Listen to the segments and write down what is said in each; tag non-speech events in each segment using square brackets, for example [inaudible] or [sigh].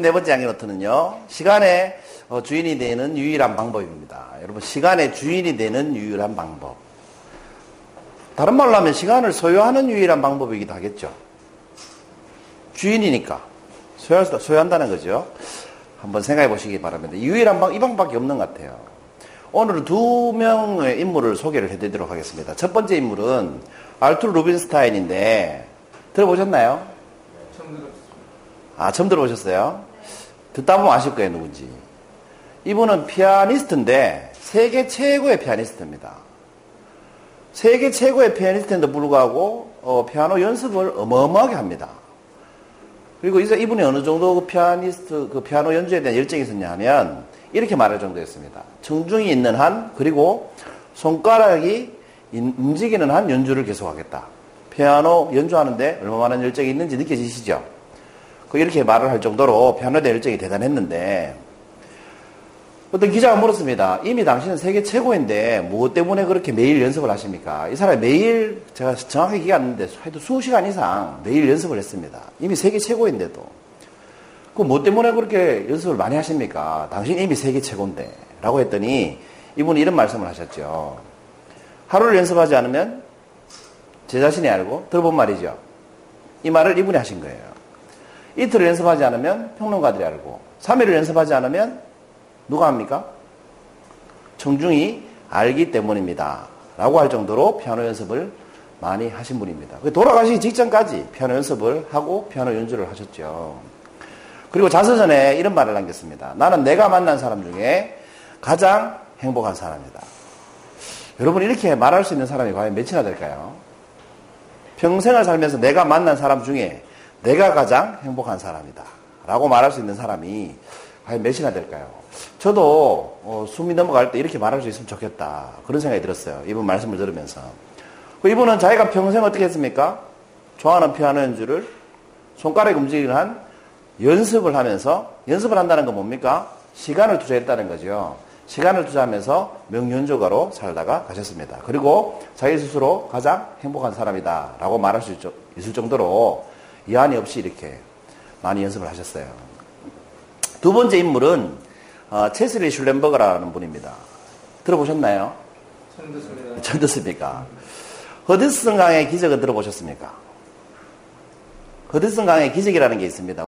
84번째 양이노트는요, 시간의 어, 주인이 되는 유일한 방법입니다. 여러분, 시간의 주인이 되는 유일한 방법. 다른 말로 하면 시간을 소유하는 유일한 방법이기도 하겠죠. 주인이니까. 소유할 수, 소유한다는 거죠. 한번 생각해 보시기 바랍니다. 유일한 방, 이 방법밖에 없는 것 같아요. 오늘은 두 명의 인물을 소개를 해드리도록 하겠습니다. 첫 번째 인물은 알투르 루빈스타인인데, 들어보셨나요? 들었습니다. 아, 처음 들어보셨어요? 듣다 보면 아실 거예요, 누군지. 이분은 피아니스트인데, 세계 최고의 피아니스트입니다. 세계 최고의 피아니스트인데 불구하고 어, 피아노 연습을 어마어마하게 합니다. 그리고 이분이 어느 정도 그 피아니스트 그 피아노 연주에 대한 열정이 있었냐 하면 이렇게 말할 정도였습니다. 청중이 있는 한 그리고 손가락이 움직이는 한 연주를 계속하겠다. 피아노 연주하는데 얼마나 열정이 있는지 느껴지시죠? 그 이렇게 말을 할 정도로 대한 열정이 대단했는데 어떤 기자가 물었습니다. 이미 당신은 세계 최고인데 무엇 때문에 그렇게 매일 연습을 하십니까? 이 사람이 매일 제가 정확하게 기억 안 나는데 해도 수시간 이상 매일 연습을 했습니다. 이미 세계 최고인데도. 그뭐 때문에 그렇게 연습을 많이 하십니까? 당신 이미 세계 최고인데. 라고 했더니 이분이 이런 말씀을 하셨죠. 하루를 연습하지 않으면 제 자신이 알고 들어본 말이죠. 이 말을 이분이 하신 거예요. 이틀을 연습하지 않으면 평론가들이 알고 3일을 연습하지 않으면 누가 합니까? 청중이 알기 때문입니다. 라고 할 정도로 피아노 연습을 많이 하신 분입니다. 돌아가시기 직전까지 피아노 연습을 하고 피아노 연주를 하셨죠. 그리고 자서전에 이런 말을 남겼습니다. 나는 내가 만난 사람 중에 가장 행복한 사람이다. 여러분 이렇게 말할 수 있는 사람이 과연 몇이나 될까요? 평생을 살면서 내가 만난 사람 중에 내가 가장 행복한 사람이다. 라고 말할 수 있는 사람이 과연 몇이나 될까요? 저도 어, 숨이 넘어갈 때 이렇게 말할 수 있으면 좋겠다. 그런 생각이 들었어요. 이분 말씀을 들으면서. 그 이분은 자기가 평생 어떻게 했습니까? 좋아하는 피아노 연주를 손가락이 움직이는 한 연습을 하면서 연습을 한다는 건 뭡니까? 시간을 투자했다는 거죠. 시간을 투자하면서 명연주가로 살다가 가셨습니다. 그리고 자기 스스로 가장 행복한 사람이다 라고 말할 수 있을 정도로 이한이 없이 이렇게 많이 연습을 하셨어요. 두 번째 인물은 어, 체슬리 슐렌버거라는 분입니다. 들어보셨나요? 처음 듣습니다. 처음 듣습니까? 허드슨 강의 기적을 들어보셨습니까? 허드슨 강의 기적이라는 게 있습니다.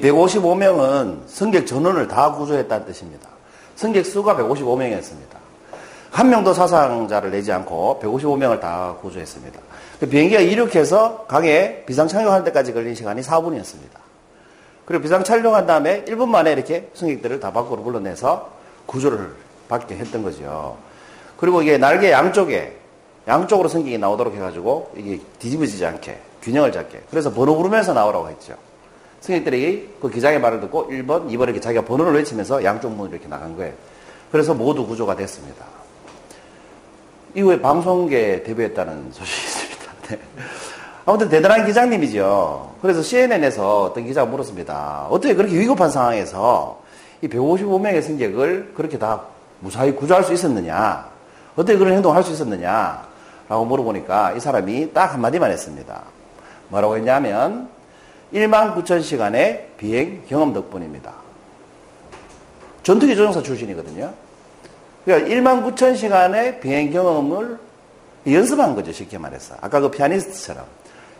155명은 승객 전원을 다 구조했다는 뜻입니다. 승객 수가 155명이었습니다. 한 명도 사상자를 내지 않고 155명을 다 구조했습니다. 그 비행기가 이륙해서 강에 비상 착륙할 때까지 걸린 시간이 4분이었습니다. 그리고 비상 착륙한 다음에 1분 만에 이렇게 승객들을 다 밖으로 불러내서 구조를 받게 했던 거죠. 그리고 이게 날개 양쪽에 양쪽으로 승객이 나오도록 해가지고 이게 뒤집어지지 않게 균형을 잡게 그래서 번호 부르면서 나오라고 했죠. 승객들이 그 기장의 말을 듣고 1번, 2번 이렇게 자기가 번호를 외치면서 양쪽 문으로 이렇게 나간 거예요. 그래서 모두 구조가 됐습니다. 이후에 방송계에 데뷔했다는 [laughs] 소식이 있습니다. 네. 아무튼 대단한 기장님이죠. 그래서 CNN에서 어떤 기자가 물었습니다. 어떻게 그렇게 위급한 상황에서 이 155명의 승객을 그렇게 다 무사히 구조할 수 있었느냐? 어떻게 그런 행동을 할 수 있었느냐? 라고 물어보니까 이 사람이 딱 한마디만 했습니다. 뭐라고 했냐면 1만 9천 시간의 비행 경험 덕분입니다. 전투기 조종사 출신이거든요. 그러니까 1만 9천 시간의 비행 경험을 연습한 거죠, 쉽게 말해서. 아까 그 피아니스트처럼.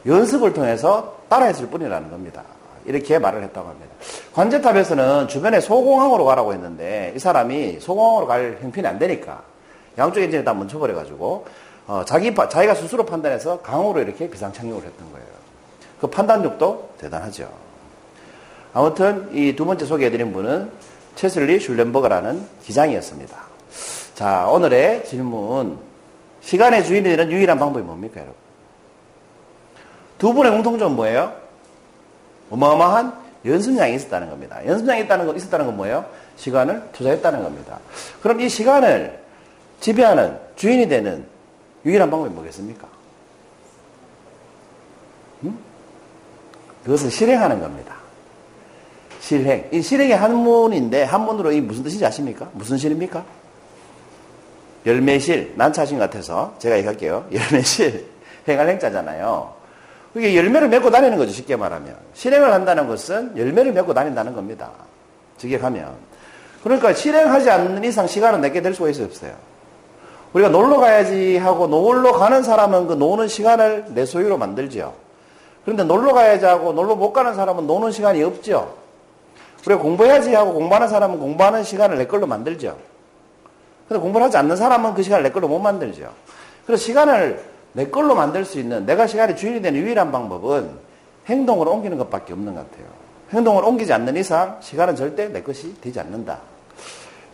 연습을 통해서 따라했을 뿐이라는 겁니다. 이렇게 말을 했다고 합니다. 관제탑에서는 주변에 소공항으로 가라고 했는데 이 사람이 소공항으로 갈 형편이 안 되니까 양쪽 엔진을 다 멈춰버려가지고 어, 자기, 자기가 스스로 판단해서 강으로 이렇게 비상 착륙을 했던 거예요. 그 판단력도 대단하죠. 아무튼 이 두 번째 소개해드린 분은 체슬리 슐렌버거라는 기장이었습니다. 자, 오늘의 질문. 시간의 주인이 되는 유일한 방법이 뭡니까, 여러분? 두 분의 공통점은 뭐예요? 어마어마한 연습량이 있었다는 겁니다. 연습량이 있다는 거, 있었다는 건 뭐예요? 시간을 투자했다는 겁니다. 그럼 이 시간을 지배하는 주인이 되는 유일한 방법이 뭐겠습니까? 음? 그것을 실행하는 겁니다. 실행. 이 실행의 한문인데 한문으로 이 무슨 뜻인지 아십니까? 무슨 실입니까? 열매실, 난차신 같아서 제가 얘기할게요. [laughs] 열매실, 행할 행자잖아요. 그게 열매를 맺고 다니는 거죠, 쉽게 말하면. 실행을 한다는 것은 열매를 맺고 다닌다는 겁니다. 직역하면. 그러니까 실행하지 않는 이상 시간은 내게 될 수가 있어요, 없어요? 우리가 놀러 가야지 하고 놀러 가는 사람은 그 노는 시간을 내 소유로 만들죠. 그런데 놀러 가야지 하고 놀러 못 가는 사람은 노는 시간이 없죠. 우리가 공부해야지 하고 공부하는 사람은 공부하는 시간을 내 걸로 만들죠. 근데 공부를 하지 않는 사람은 그 시간을 내 걸로 못 만들죠. 그래서 시간을 내 걸로 만들 수 있는 내가 시간의 주인이 되는 유일한 방법은 행동으로 옮기는 것밖에 없는 것 같아요. 행동을 옮기지 않는 이상 시간은 절대 내 것이 되지 않는다.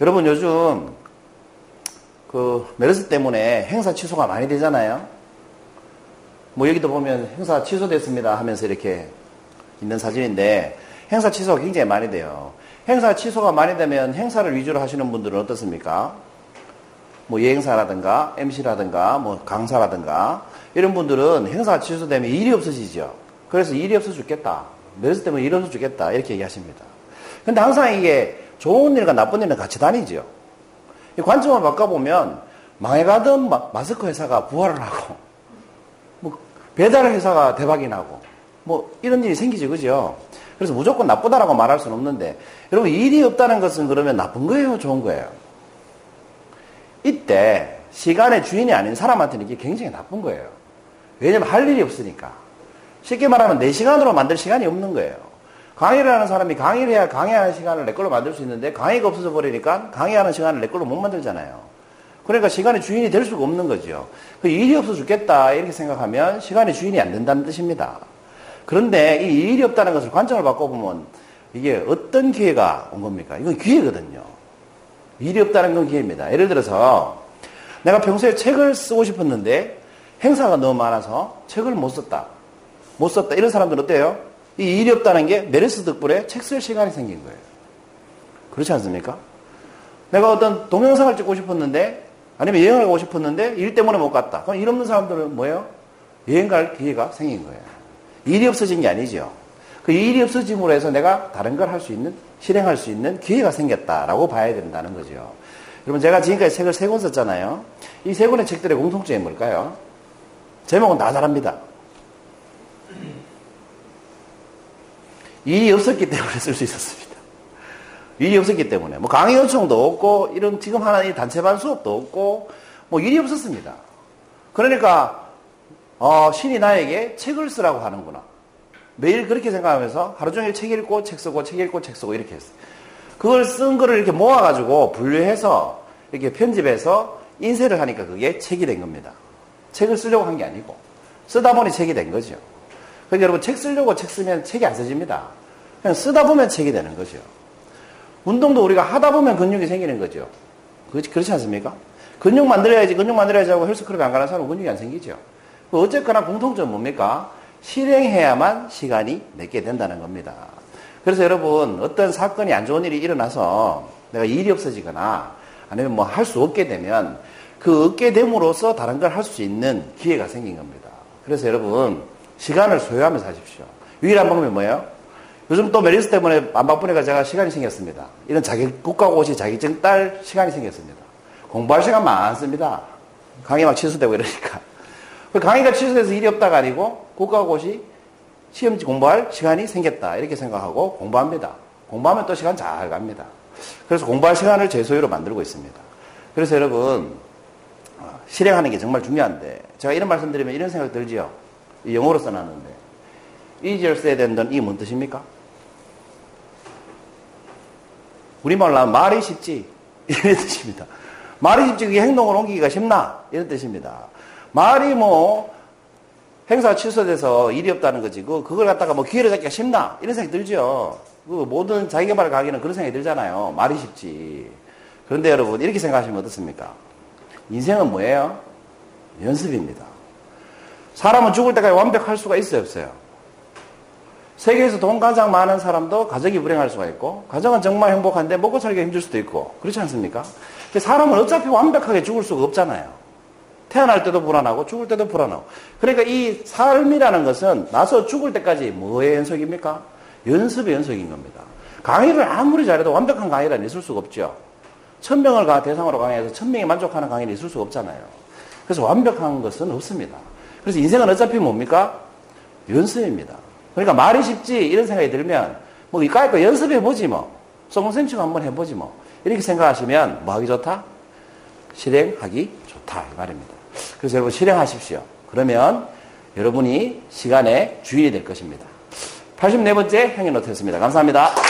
여러분 요즘 그 메르스 때문에 행사 취소가 많이 되잖아요. 뭐 여기도 보면 행사 취소됐습니다 하면서 이렇게 있는 사진인데 행사 취소가 굉장히 많이 돼요. 행사 취소가 많이 되면 행사를 위주로 하시는 분들은 어떻습니까? 뭐 여행사라든가 MC라든가 뭐 강사라든가 이런 분들은 행사가 취소되면 일이 없어지죠. 그래서 일이 없어 죽겠다. 메르스 때문에 일이 없어 죽겠다. 이렇게 얘기하십니다. 근데 항상 이게 좋은 일과 나쁜 일은 같이 다니죠. 관점을 바꿔보면 망해가던 마, 스크 회사가 부활을 하고 뭐 배달 회사가 대박이 나고 뭐 이런 일이 생기죠 그죠? 그래서 무조건 나쁘다라고 말할 수는 없는데 여러분 일이 없다는 것은 그러면 나쁜 거예요? 좋은 거예요? 이때 시간의 주인이 아닌 사람한테는 이게 굉장히 나쁜 거예요. 왜냐면 할 일이 없으니까. 쉽게 말하면 내 시간으로 만들 시간이 없는 거예요. 강의를 하는 사람이 강의를 해야 강의하는 시간을 내 걸로 만들 수 있는데 강의가 없어져 버리니까 강의하는 시간을 내 걸로 못 만들잖아요. 그러니까 시간의 주인이 될 수가 없는 거죠. 그 일이 없어 죽겠다 이렇게 생각하면 시간의 주인이 안 된다는 뜻입니다. 그런데 이 일이 없다는 것을 관점을 바꿔보면 이게 어떤 기회가 온 겁니까? 이건 기회거든요. 일이 없다는 건 기회입니다. 예를 들어서 내가 평소에 책을 쓰고 싶었는데 행사가 너무 많아서 책을 못 썼다. 못 썼다. 이런 사람들은 어때요? 이 일이 없다는 게 메르스 덕분에 책 쓸 시간이 생긴 거예요. 그렇지 않습니까? 내가 어떤 동영상을 찍고 싶었는데 아니면 여행을 가고 싶었는데 일 때문에 못 갔다. 그럼 일 없는 사람들은 뭐예요? 여행 갈 기회가 생긴 거예요. 일이 없어진 게 아니죠. 그 일이 없어짐으로 해서 내가 다른 걸 할 수 있는, 실행할 수 있는 기회가 생겼다라고 봐야 된다는 거죠. 여러분, 제가 지금까지 책을 세 권 썼잖아요. 이 세 권의 책들의 공통점이 뭘까요? 제목은 다 다릅니다. 일이 없었기 때문에 쓸 수 있었습니다. 일이 없었기 때문에. 뭐 강의 요청도 없고, 이런 지금 하는 단체반 수업도 없고, 뭐 일이 없었습니다. 그러니까, 어, 신이 나에게 책을 쓰라고 하는구나. 매일 그렇게 생각하면서 하루 종일 책 읽고, 책 쓰고, 책 읽고, 책 쓰고, 이렇게 했어요. 그걸 쓴 거를 이렇게 모아가지고 분류해서, 이렇게 편집해서 인쇄를 하니까 그게 책이 된 겁니다. 책을 쓰려고 한 게 아니고, 쓰다 보니 책이 된 거죠. 그러니까 여러분 책 쓰려고 책 쓰면 책이 안 써집니다. 그냥 쓰다 보면 책이 되는 거죠. 운동도 우리가 하다 보면 근육이 생기는 거죠. 그렇지, 그렇지 않습니까? 근육 만들어야지, 근육 만들어야지 하고 헬스클럽에 안 가는 사람은 근육이 안 생기죠. 그 어쨌거나 공통점은 뭡니까? 실행해야만 시간이 내게 된다는 겁니다. 그래서 여러분, 어떤 사건이 안 좋은 일이 일어나서 내가 일이 없어지거나 아니면 뭐 할 수 없게 되면 그 얻게 됨으로써 다른 걸 할 수 있는 기회가 생긴 겁니다. 그래서 여러분, 시간을 소유하면서 하십시오. 유일한 방법이 뭐예요? 요즘 또 메르스 때문에 안 바쁘니까 제가 시간이 생겼습니다. 이런 자기 국가고시 자격증 딸 시간이 생겼습니다. 공부할 시간 많습니다. 강의 막 취소되고 이러니까. 그 강의가 취소돼서 일이 없다가 아니고 국가고시 시험지 공부할 시간이 생겼다. 이렇게 생각하고 공부합니다. 공부하면 또 시간 잘 갑니다. 그래서 공부할 시간을 제 소유로 만들고 있습니다. 그래서 여러분, 어, 실행하는 게 정말 중요한데, 제가 이런 말씀 드리면 이런 생각 들지요? 영어로 써놨는데, easier said than done, 이뭔 뜻입니까? 우리말로 하면 말이 쉽지. [laughs] 이런 뜻입니다. 말이 쉽지 그게 행동을 옮기기가 쉽나? 이런 뜻입니다. 말이 뭐 행사 취소돼서 일이 없다는 거지. 그 그걸 갖다가 뭐 기회를 잡기가 쉽나? 이런 생각이 들죠. 그 모든 자기개발 가기는 그런 생각이 들잖아요. 말이 쉽지. 그런데 여러분 이렇게 생각하시면 어떻습니까? 인생은 뭐예요? 연습입니다. 사람은 죽을 때까지 완벽할 수가 있어요, 없어요? 세계에서 돈 가장 많은 사람도 가정이 불행할 수가 있고, 가정은 정말 행복한데 먹고 살기가 힘들 수도 있고, 그렇지 않습니까? 사람은 어차피 완벽하게 죽을 수가 없잖아요. 태어날 때도 불안하고 죽을 때도 불안하고. 그러니까 이 삶이라는 것은 나서 죽을 때까지 뭐의 연속입니까? 연습의 연속인 겁니다. 강의를 아무리 잘해도 완벽한 강의란 있을 수가 없죠. 천 명을 대상으로 강의해서 천 명이 만족하는 강의는 있을 수가 없잖아요. 그래서 완벽한 것은 없습니다. 그래서 인생은 어차피 뭡니까? 연습입니다. 그러니까 말이 쉽지 이런 생각이 들면 뭐 이까이 거 연습해 보지 뭐. 송선치고 한번 해보지 뭐. 이렇게 생각하시면 뭐 하기 좋다? 실행하기 좋다 이 말입니다. 그래서 여러분 실행하십시오. 그러면 여러분이 시간의 주인이 될 것입니다. 84번째 행위 노트였습니다. 감사합니다.